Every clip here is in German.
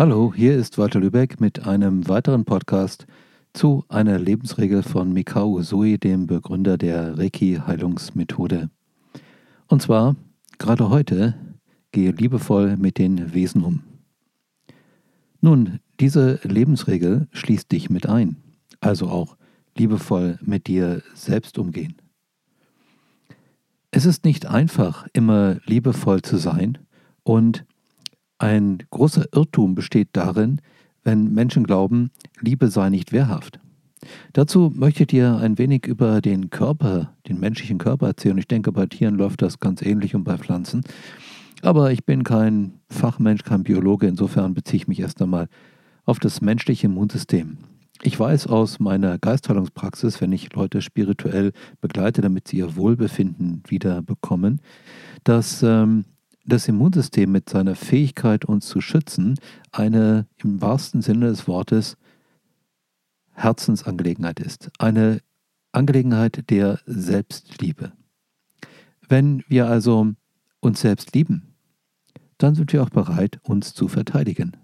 Hallo, hier ist Walter Lübeck mit einem weiteren Podcast zu einer Lebensregel von Mikao Usui, dem Begründer der Reiki-Heilungsmethode. Und zwar, gerade heute, gehe liebevoll mit den Wesen um. Nun, diese Lebensregel schließt dich mit ein, also auch liebevoll mit dir selbst umgehen. Es ist nicht einfach, immer liebevoll zu sein und ein großer Irrtum besteht darin, wenn Menschen glauben, Liebe sei nicht wehrhaft. Dazu möchte ich dir ein wenig über den Körper, den menschlichen Körper erzählen. Ich denke, bei Tieren läuft das ganz ähnlich und bei Pflanzen. Aber ich bin kein Fachmensch, kein Biologe, insofern beziehe ich mich erst einmal auf das menschliche Immunsystem. Ich weiß aus meiner Geistheilungspraxis, wenn ich Leute spirituell begleite, damit sie ihr Wohlbefinden wieder bekommen, dass ähm, das Immunsystem mit seiner Fähigkeit, uns zu schützen, eine im wahrsten Sinne des Wortes Herzensangelegenheit ist. Eine Angelegenheit der Selbstliebe. Wenn wir also uns selbst lieben, dann sind wir auch bereit, uns zu verteidigen.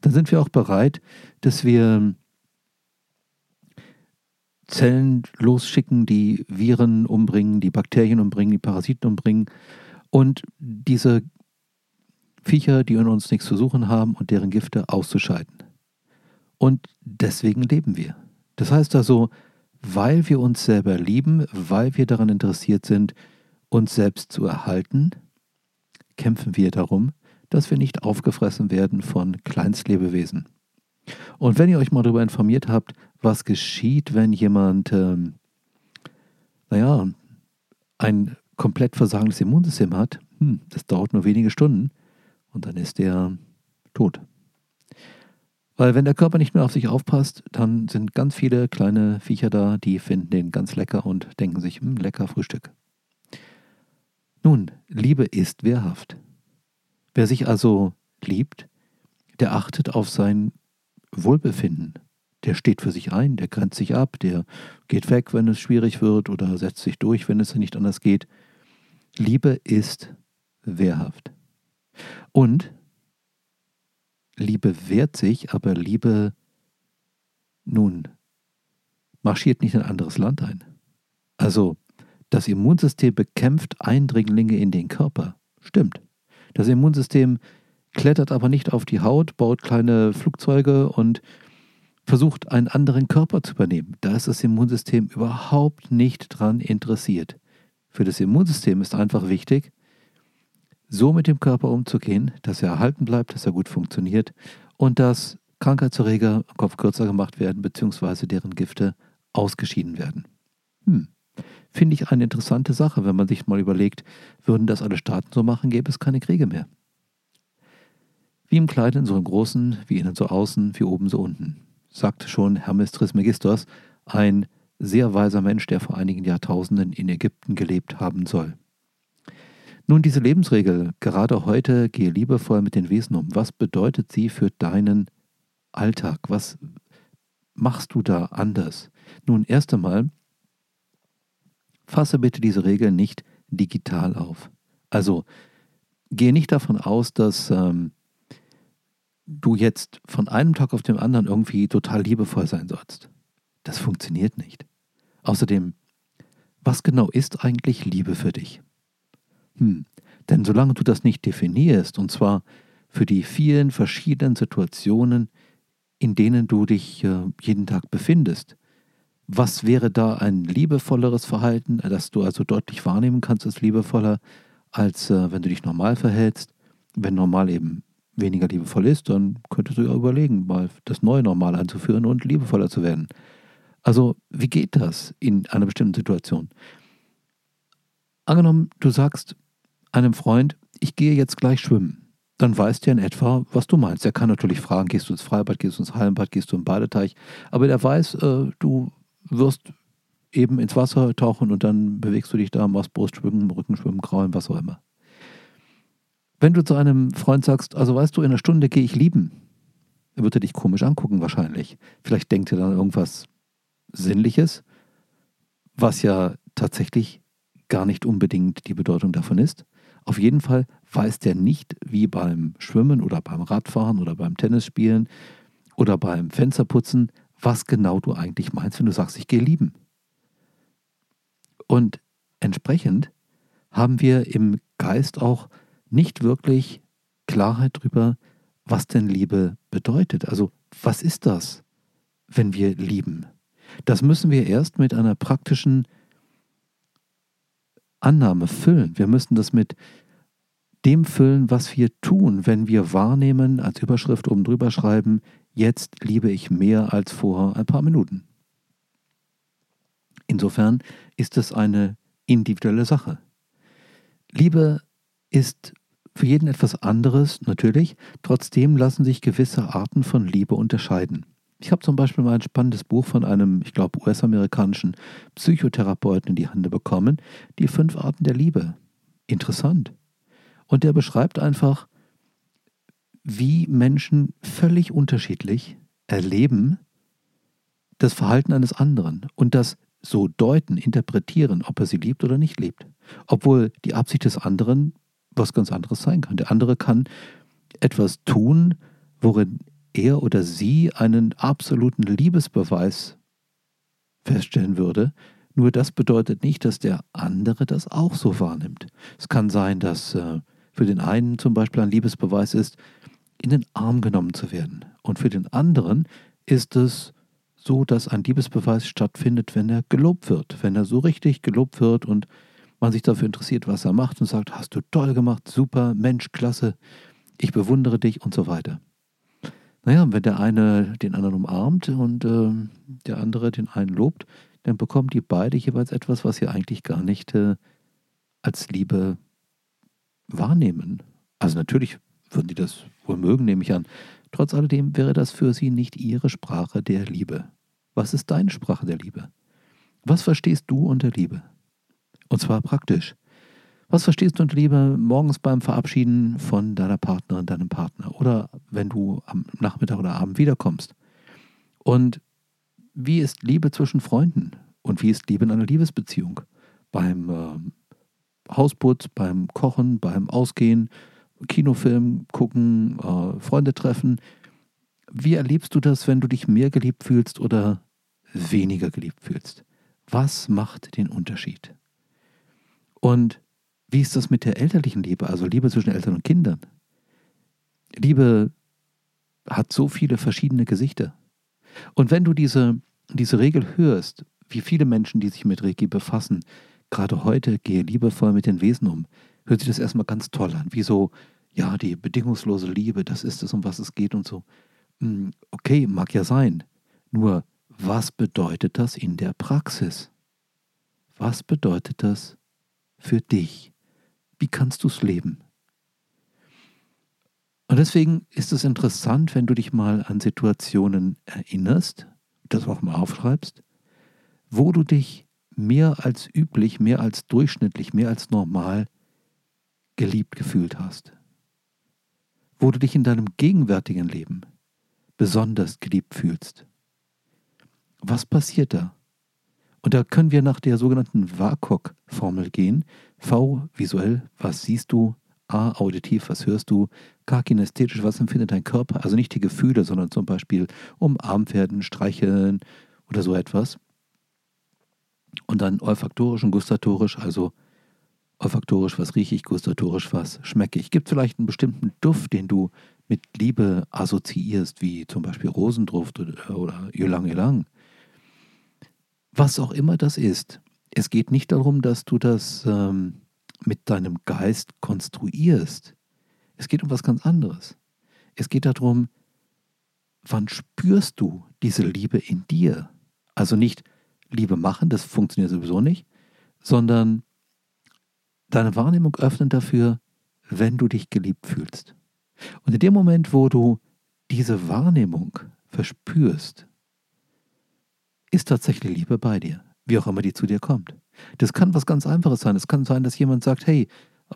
Dann sind wir auch bereit, dass wir Zellen losschicken, die Viren umbringen, die Bakterien umbringen, die Parasiten umbringen, und diese Viecher, die in uns nichts zu suchen haben und deren Gifte auszuscheiden. Und deswegen leben wir. Das heißt also, weil wir uns selber lieben, weil wir daran interessiert sind, uns selbst zu erhalten, kämpfen wir darum, dass wir nicht aufgefressen werden von Kleinstlebewesen. Und wenn ihr euch mal darüber informiert habt, was geschieht, wenn jemand, ähm, naja, ein komplett versagendes Immunsystem hat, hm, das dauert nur wenige Stunden und dann ist er tot. Weil wenn der Körper nicht mehr auf sich aufpasst, dann sind ganz viele kleine Viecher da, die finden den ganz lecker und denken sich, hm, lecker Frühstück. Nun, Liebe ist wehrhaft. Wer sich also liebt, der achtet auf sein Wohlbefinden. Der steht für sich ein, der grenzt sich ab, der geht weg, wenn es schwierig wird oder setzt sich durch, wenn es nicht anders geht. Liebe ist wehrhaft. Und Liebe wehrt sich, aber Liebe nun marschiert nicht in ein anderes Land ein. Also das Immunsystem bekämpft Eindringlinge in den Körper. Stimmt. Das Immunsystem klettert aber nicht auf die Haut, baut kleine Flugzeuge und versucht einen anderen Körper zu übernehmen. Da ist das Immunsystem überhaupt nicht dran interessiert. Für das Immunsystem ist einfach wichtig, so mit dem Körper umzugehen, dass er erhalten bleibt, dass er gut funktioniert und dass Krankheitserreger im Kopf kürzer gemacht werden, beziehungsweise deren Gifte ausgeschieden werden. Hm. Finde ich eine interessante Sache, wenn man sich mal überlegt, würden das alle Staaten so machen, gäbe es keine Kriege mehr. Wie im Kleinen, so im Großen, wie innen so außen, wie oben so unten, sagte schon Hermes Trismegistos, ein sehr weiser Mensch, der vor einigen Jahrtausenden in Ägypten gelebt haben soll. Nun, diese Lebensregel, gerade heute, gehe liebevoll mit den Wesen um. Was bedeutet sie für deinen Alltag? Was machst du da anders? Nun, erst einmal, fasse bitte diese Regel nicht digital auf. Also, gehe nicht davon aus, dass ähm, du jetzt von einem Tag auf den anderen irgendwie total liebevoll sein sollst. Das funktioniert nicht. Außerdem, was genau ist eigentlich Liebe für dich? Hm, denn solange du das nicht definierst, und zwar für die vielen verschiedenen Situationen, in denen du dich äh, jeden Tag befindest, was wäre da ein liebevolleres Verhalten, das du also deutlich wahrnehmen kannst als liebevoller, als äh, wenn du dich normal verhältst? Wenn normal eben weniger liebevoll ist, dann könntest du ja überlegen, mal das neue Normal einzuführen und liebevoller zu werden. Also, wie geht das in einer bestimmten Situation? Angenommen, du sagst einem Freund, ich gehe jetzt gleich schwimmen. Dann weißt er in etwa, was du meinst. Er kann natürlich fragen, gehst du ins Freibad, gehst du ins Hallenbad, gehst du im Badeteich. Aber der weiß, äh, du wirst eben ins Wasser tauchen und dann bewegst du dich da, machst Brustschwimmen, Rückenschwimmen, Kraulen, was auch immer. Wenn du zu einem Freund sagst, also weißt du, in einer Stunde gehe ich lieben, dann wird er dich komisch angucken wahrscheinlich. Vielleicht denkt er dann irgendwas Sinnliches, was ja tatsächlich gar nicht unbedingt die Bedeutung davon ist. Auf jeden Fall weiß der nicht, wie beim Schwimmen oder beim Radfahren oder beim Tennisspielen oder beim Fensterputzen, was genau du eigentlich meinst, wenn du sagst, ich gehe lieben. Und entsprechend haben wir im Geist auch nicht wirklich Klarheit darüber, was denn Liebe bedeutet. Also was ist das, wenn wir lieben? Das müssen wir erst mit einer praktischen Annahme füllen. Wir müssen das mit dem füllen, was wir tun, wenn wir wahrnehmen, als Überschrift oben drüber schreiben, jetzt liebe ich mehr als vor ein paar Minuten. Insofern ist es eine individuelle Sache. Liebe ist für jeden etwas anderes, natürlich. Trotzdem lassen sich gewisse Arten von Liebe unterscheiden. Ich habe zum Beispiel mal ein spannendes Buch von einem, ich glaube, US-amerikanischen Psychotherapeuten in die Hände bekommen, die fünf Arten der Liebe. Interessant. Und der beschreibt einfach, wie Menschen völlig unterschiedlich erleben das Verhalten eines anderen und das so deuten, interpretieren, ob er sie liebt oder nicht liebt. Obwohl die Absicht des anderen was ganz anderes sein kann. Der andere kann etwas tun, worin er oder sie einen absoluten Liebesbeweis feststellen würde. Nur das bedeutet nicht, dass der andere das auch so wahrnimmt. Es kann sein, dass äh, für den einen zum Beispiel ein Liebesbeweis ist, in den Arm genommen zu werden. Und für den anderen ist es so, dass ein Liebesbeweis stattfindet, wenn er gelobt wird. Wenn er so richtig gelobt wird und man sich dafür interessiert, was er macht und sagt, hast du toll gemacht, super, Mensch, klasse, ich bewundere dich und so weiter. Naja, wenn der eine den anderen umarmt und äh, der andere den einen lobt, dann bekommen die beide jeweils etwas, was sie eigentlich gar nicht äh, als Liebe wahrnehmen. Also natürlich würden die das wohl mögen, nehme ich an. Trotz alledem wäre das für sie nicht ihre Sprache der Liebe. Was ist deine Sprache der Liebe? Was verstehst du unter Liebe? Und zwar praktisch. Was verstehst du unter Liebe morgens beim Verabschieden von deiner Partnerin, deinem Partner oder wenn du am Nachmittag oder Abend wiederkommst? Und wie ist Liebe zwischen Freunden? Und wie ist Liebe in einer Liebesbeziehung? Beim äh, Hausputz, beim Kochen, beim Ausgehen, Kinofilm gucken, äh, Freunde treffen. Wie erlebst du das, wenn du dich mehr geliebt fühlst oder weniger geliebt fühlst? Was macht den Unterschied? Und wie ist das mit der elterlichen Liebe, also Liebe zwischen Eltern und Kindern? Liebe hat so viele verschiedene Gesichter. Und wenn du diese, diese Regel hörst, wie viele Menschen, die sich mit Reiki befassen, gerade heute gehe liebevoll mit den Wesen um, hört sich das erstmal ganz toll an. Wie so, ja, die bedingungslose Liebe, das ist es, um was es geht und so. Hm, okay, mag ja sein. Nur, was bedeutet das in der Praxis? Was bedeutet das für dich? Wie kannst du es leben? Und deswegen ist es interessant, wenn du dich mal an Situationen erinnerst, das auch mal aufschreibst, wo du dich mehr als üblich, mehr als durchschnittlich, mehr als normal geliebt gefühlt hast. Wo du dich in deinem gegenwärtigen Leben besonders geliebt fühlst. Was passiert da? Und da können wir nach der sogenannten WAKOK-Formel gehen. V visuell, was siehst du? A auditiv, was hörst du? K kinästhetisch, was empfindet dein Körper? Also nicht die Gefühle, sondern zum Beispiel umarmt werden, streicheln oder so etwas. Und dann olfaktorisch und gustatorisch, also olfaktorisch, was rieche ich, gustatorisch, was schmecke ich. Gibt vielleicht einen bestimmten Duft, den du mit Liebe assoziierst, wie zum Beispiel Rosenduft oder, oder Ylang Ylang. Was auch immer das ist. Es geht nicht darum, dass du das ähm, mit deinem Geist konstruierst. Es geht um was ganz anderes. Es geht darum, wann spürst du diese Liebe in dir? Also nicht Liebe machen, das funktioniert sowieso nicht, sondern deine Wahrnehmung öffnen dafür, wenn du dich geliebt fühlst. Und in dem Moment, wo du diese Wahrnehmung verspürst, ist tatsächlich Liebe bei dir, wie auch immer die zu dir kommt. Das kann was ganz Einfaches sein. Es kann sein, dass jemand sagt, hey,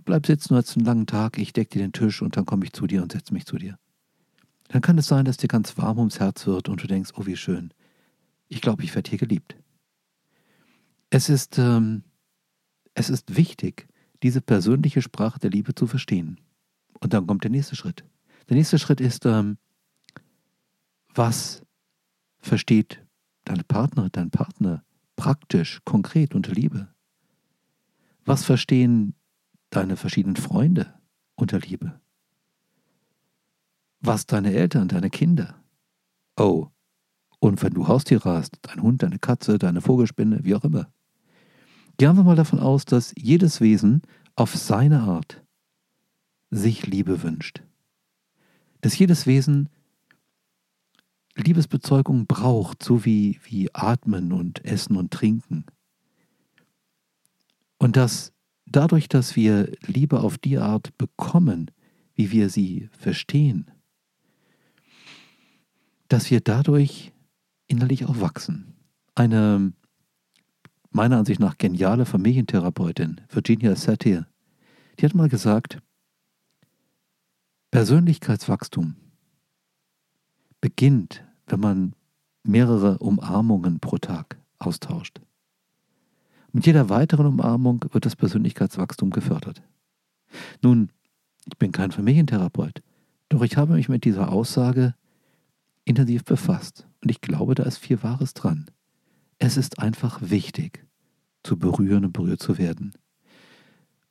bleib sitzen, du hast einen langen Tag, ich decke dir den Tisch und dann komme ich zu dir und setze mich zu dir. Dann kann es sein, dass dir ganz warm ums Herz wird und du denkst, oh wie schön, ich glaube, ich werde hier geliebt. Es ist, ähm, es ist wichtig, diese persönliche Sprache der Liebe zu verstehen. Und dann kommt der nächste Schritt. Der nächste Schritt ist, ähm, was versteht deine Partnerin, dein Partner praktisch, konkret unter Liebe? Was verstehen deine verschiedenen Freunde unter Liebe? Was deine Eltern, deine Kinder? Oh, und wenn du Haustiere hast, dein Hund, deine Katze, deine Vogelspinne, wie auch immer. Gehen wir mal davon aus, dass jedes Wesen auf seine Art sich Liebe wünscht. Dass jedes Wesen Liebesbezeugung braucht, so wie, wie Atmen und Essen und Trinken. Und dass dadurch, dass wir Liebe auf die Art bekommen, wie wir sie verstehen, dass wir dadurch innerlich auch wachsen. Eine meiner Ansicht nach geniale Familientherapeutin, Virginia Satir, die hat mal gesagt, Persönlichkeitswachstum beginnt, wenn man mehrere Umarmungen pro Tag austauscht. Mit jeder weiteren Umarmung wird das Persönlichkeitswachstum gefördert. Nun, ich bin kein Familientherapeut, doch ich habe mich mit dieser Aussage intensiv befasst und ich glaube, da ist viel Wahres dran. Es ist einfach wichtig, zu berühren und berührt zu werden.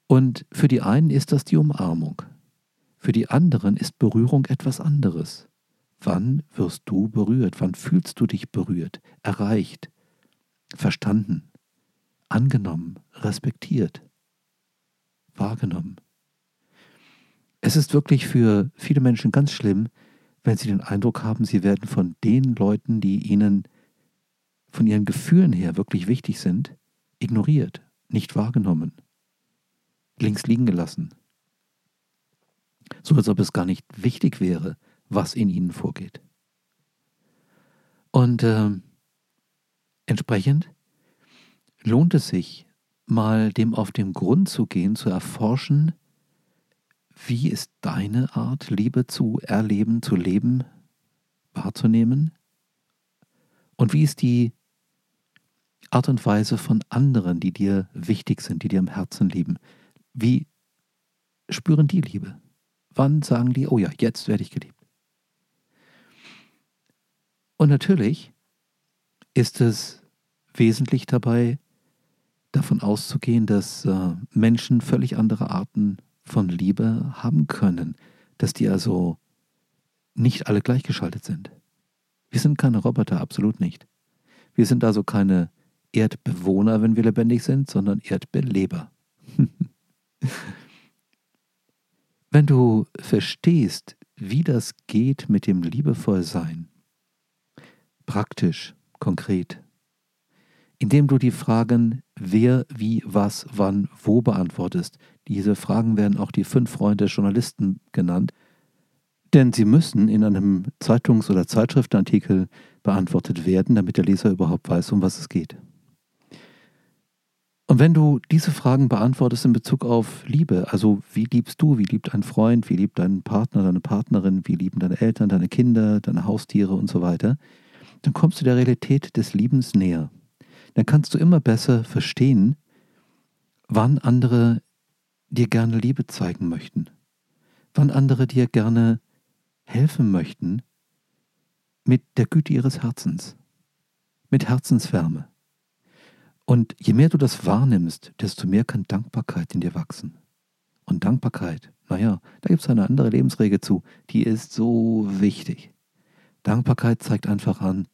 Und für die einen ist das die Umarmung. Für die anderen ist Berührung etwas anderes. Wann wirst du berührt? Wann fühlst du dich berührt, erreicht, verstanden, angenommen, respektiert, wahrgenommen? Es ist wirklich für viele Menschen ganz schlimm, wenn sie den Eindruck haben, sie werden von den Leuten, die ihnen von ihren Gefühlen her wirklich wichtig sind, ignoriert, nicht wahrgenommen, links liegen gelassen. So als ob es gar nicht wichtig wäre, was in ihnen vorgeht. Und äh, entsprechend lohnt es sich, mal dem auf den Grund zu gehen, zu erforschen, wie ist deine Art, Liebe zu erleben, zu leben, wahrzunehmen? Und wie ist die Art und Weise von anderen, die dir wichtig sind, die dir am Herzen lieben. Wie spüren die Liebe? Wann sagen die, oh ja, jetzt werde ich geliebt? Und natürlich ist es wesentlich dabei, davon auszugehen, dass äh, Menschen völlig andere Arten von Liebe haben können, dass die also nicht alle gleichgeschaltet sind. Wir sind keine Roboter, absolut nicht. Wir sind also keine Erdbewohner, wenn wir lebendig sind, sondern Erdbeleber. wenn du verstehst, wie das geht mit dem Liebevollsein, praktisch, konkret, indem du die Fragen wer, wie, was, wann, wo beantwortest. Diese Fragen werden auch die fünf Freunde Journalisten genannt, denn sie müssen in einem Zeitungs- oder Zeitschriftenartikel beantwortet werden, damit der Leser überhaupt weiß, um was es geht. Und wenn du diese Fragen beantwortest in Bezug auf Liebe, also wie liebst du, wie liebt ein Freund, wie liebt dein Partner, deine Partnerin, wie lieben deine Eltern, deine Kinder, deine Haustiere und so weiter, dann kommst du der Realität des Liebens näher. Dann kannst du immer besser verstehen, wann andere dir gerne Liebe zeigen möchten, wann andere dir gerne helfen möchten mit der Güte ihres Herzens, mit Herzenswärme. Und je mehr du das wahrnimmst, desto mehr kann Dankbarkeit in dir wachsen. Und Dankbarkeit, naja, da gibt es eine andere Lebensregel zu, die ist so wichtig. Dankbarkeit zeigt einfach an,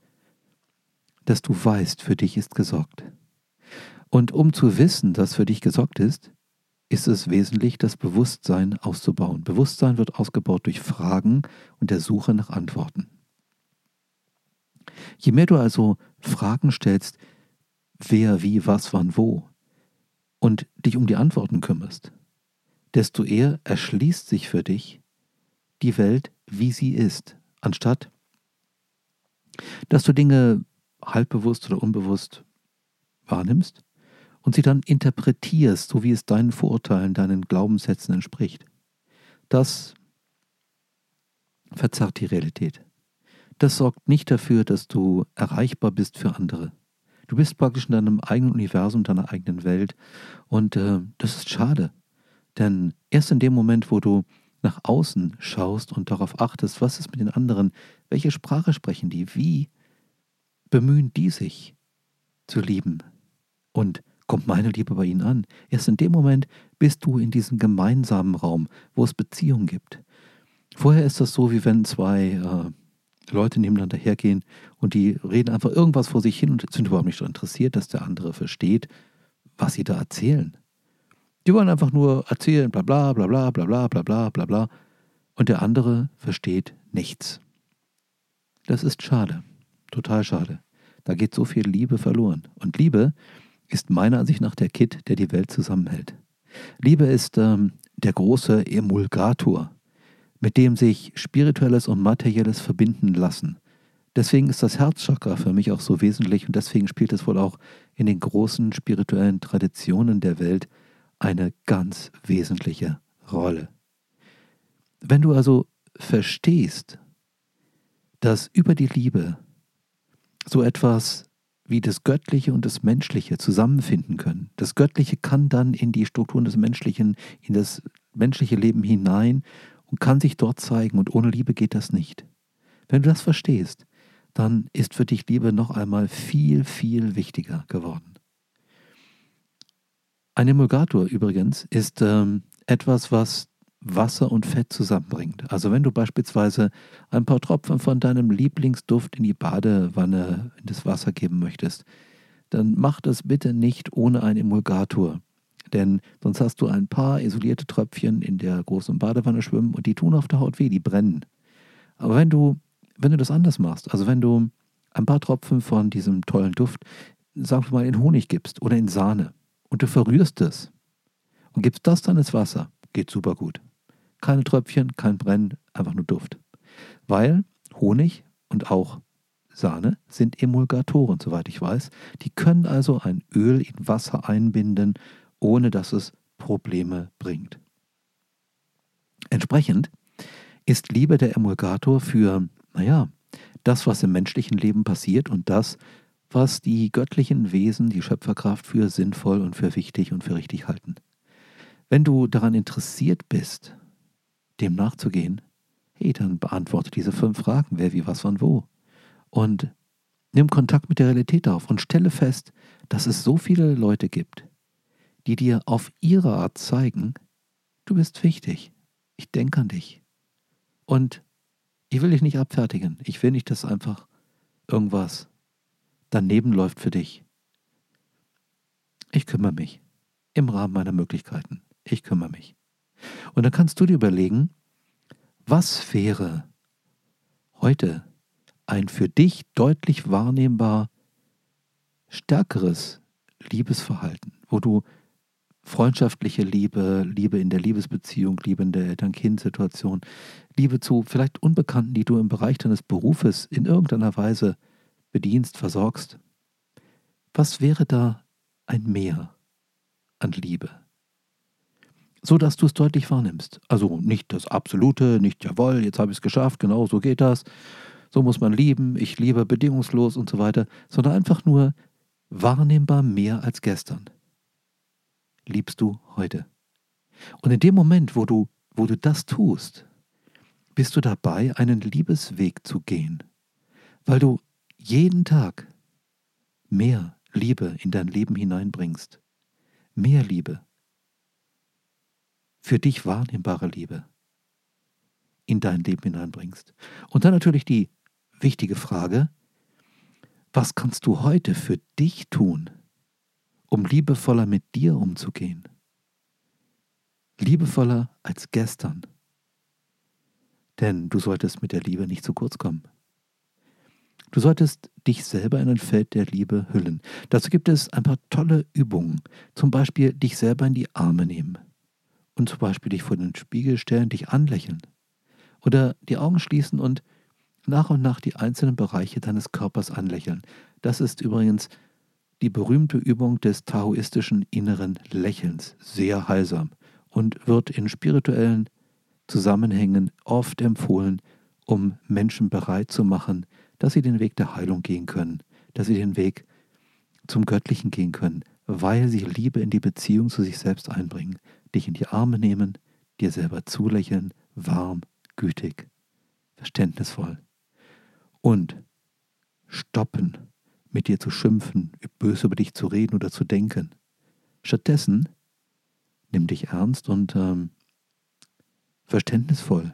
dass du weißt, für dich ist gesorgt. Und um zu wissen, dass für dich gesorgt ist, ist es wesentlich, das Bewusstsein auszubauen. Bewusstsein wird ausgebaut durch Fragen und der Suche nach Antworten. Je mehr du also Fragen stellst, wer, wie, was, wann, wo und dich um die Antworten kümmerst, desto eher erschließt sich für dich die Welt, wie sie ist, anstatt dass du Dinge halbbewusst oder unbewusst wahrnimmst und sie dann interpretierst, so wie es deinen Vorurteilen, deinen Glaubenssätzen entspricht. Das verzerrt die Realität. Das sorgt nicht dafür, dass du erreichbar bist für andere. Du bist praktisch in deinem eigenen Universum, deiner eigenen Welt. Und äh, das ist schade. Denn erst in dem Moment, wo du nach außen schaust und darauf achtest, was ist mit den anderen, welche Sprache sprechen die, wie bemühen die sich zu lieben und kommt meine Liebe bei ihnen an. Erst in dem Moment bist du in diesem gemeinsamen Raum, wo es Beziehungen gibt. Vorher ist das so, wie wenn zwei äh, Leute nebeneinander hergehen und die reden einfach irgendwas vor sich hin und sind überhaupt nicht so interessiert, dass der andere versteht, was sie da erzählen. Die wollen einfach nur erzählen, bla bla bla bla bla bla bla bla bla bla. Und der andere versteht nichts. Das ist schade. Total schade. Da geht so viel Liebe verloren. Und Liebe ist meiner Ansicht nach der Kit, der die Welt zusammenhält. Liebe ist ähm, der große Emulgator, mit dem sich spirituelles und materielles verbinden lassen. Deswegen ist das Herzchakra für mich auch so wesentlich und deswegen spielt es wohl auch in den großen spirituellen Traditionen der Welt eine ganz wesentliche Rolle. Wenn du also verstehst, dass über die Liebe so etwas wie das Göttliche und das Menschliche zusammenfinden können. Das Göttliche kann dann in die Strukturen des Menschlichen, in das menschliche Leben hinein und kann sich dort zeigen. Und ohne Liebe geht das nicht. Wenn du das verstehst, dann ist für dich Liebe noch einmal viel, viel wichtiger geworden. Ein Emulgator übrigens ist ähm, etwas, was Wasser und Fett zusammenbringt. Also wenn du beispielsweise ein paar Tropfen von deinem Lieblingsduft in die Badewanne in das Wasser geben möchtest, dann mach das bitte nicht ohne einen Emulgator. Denn sonst hast du ein paar isolierte Tröpfchen in der großen Badewanne schwimmen und die tun auf der Haut weh, die brennen. Aber wenn du, wenn du das anders machst, also wenn du ein paar Tropfen von diesem tollen Duft, sagen wir mal, in Honig gibst oder in Sahne und du verrührst es und gibst das dann ins Wasser, geht super gut. Keine Tröpfchen, kein Brennen, einfach nur Duft. Weil Honig und auch Sahne sind Emulgatoren, soweit ich weiß. Die können also ein Öl in Wasser einbinden, ohne dass es Probleme bringt. Entsprechend ist Liebe der Emulgator für, naja, das, was im menschlichen Leben passiert und das, was die göttlichen Wesen, die Schöpferkraft für sinnvoll und für wichtig und für richtig halten. Wenn du daran interessiert bist, dem nachzugehen, hey, dann beantworte diese fünf Fragen, wer, wie, was, wann, wo. Und nimm Kontakt mit der Realität auf und stelle fest, dass es so viele Leute gibt, die dir auf ihre Art zeigen, du bist wichtig, ich denke an dich. Und ich will dich nicht abfertigen, ich will nicht, dass einfach irgendwas daneben läuft für dich. Ich kümmere mich im Rahmen meiner Möglichkeiten. Ich kümmere mich. Und dann kannst du dir überlegen, was wäre heute ein für dich deutlich wahrnehmbar stärkeres Liebesverhalten, wo du freundschaftliche Liebe, Liebe in der Liebesbeziehung, Liebe in der Eltern-Kind-Situation, Liebe zu vielleicht Unbekannten, die du im Bereich deines Berufes in irgendeiner Weise bedienst, versorgst. Was wäre da ein Mehr an Liebe? So dass du es deutlich wahrnimmst. Also nicht das Absolute, nicht jawohl, jetzt habe ich es geschafft, genau so geht das, so muss man lieben, ich liebe bedingungslos und so weiter, sondern einfach nur wahrnehmbar mehr als gestern. Liebst du heute? Und in dem Moment, wo du, wo du das tust, bist du dabei, einen Liebesweg zu gehen, weil du jeden Tag mehr Liebe in dein Leben hineinbringst. Mehr Liebe, für dich wahrnehmbare Liebe in dein Leben hineinbringst. Und dann natürlich die wichtige Frage, was kannst du heute für dich tun, um liebevoller mit dir umzugehen? Liebevoller als gestern. Denn du solltest mit der Liebe nicht zu kurz kommen. Du solltest dich selber in ein Feld der Liebe hüllen. Dazu gibt es ein paar tolle Übungen. Zum Beispiel dich selber in die Arme nehmen und zum Beispiel dich vor den Spiegel stellen, dich anlächeln. Oder die Augen schließen und nach und nach die einzelnen Bereiche deines Körpers anlächeln. Das ist übrigens die berühmte Übung des taoistischen inneren Lächelns, sehr heilsam. Und wird in spirituellen Zusammenhängen oft empfohlen, um Menschen bereit zu machen, dass sie den Weg der Heilung gehen können, dass sie den Weg zum Göttlichen gehen können, weil sie Liebe in die Beziehung zu sich selbst einbringen, dich in die Arme nehmen, dir selber zulächeln, warm, gütig, verständnisvoll. Und stoppen, mit dir zu schimpfen, böse über dich zu reden oder zu denken. Stattdessen nimm dich ernst und ähm, verständnisvoll.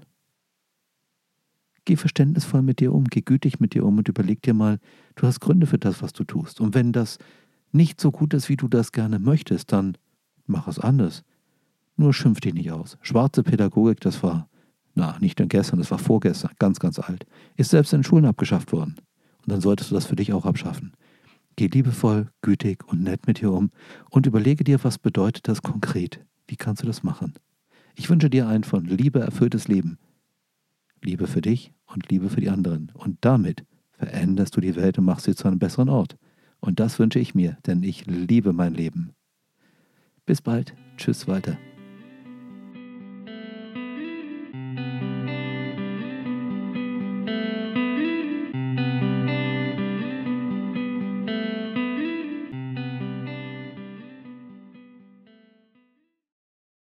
Geh verständnisvoll mit dir um, geh gütig mit dir um und überleg dir mal, du hast Gründe für das, was du tust. Und wenn das nicht so gut ist, wie du das gerne möchtest, dann mach es anders. Nur schimpf dich nicht aus. Schwarze Pädagogik, das war, na, nicht nur gestern, das war vorgestern, ganz, ganz alt, ist selbst in Schulen abgeschafft worden. Und dann solltest du das für dich auch abschaffen. Geh liebevoll, gütig und nett mit dir um und überlege dir, was bedeutet das konkret. Wie kannst du das machen? Ich wünsche dir ein von Liebe erfülltes Leben. Liebe für dich und Liebe für die anderen. Und damit veränderst du die Welt und machst sie zu einem besseren Ort. Und das wünsche ich mir, denn ich liebe mein Leben. Bis bald. Tschüss, Walter.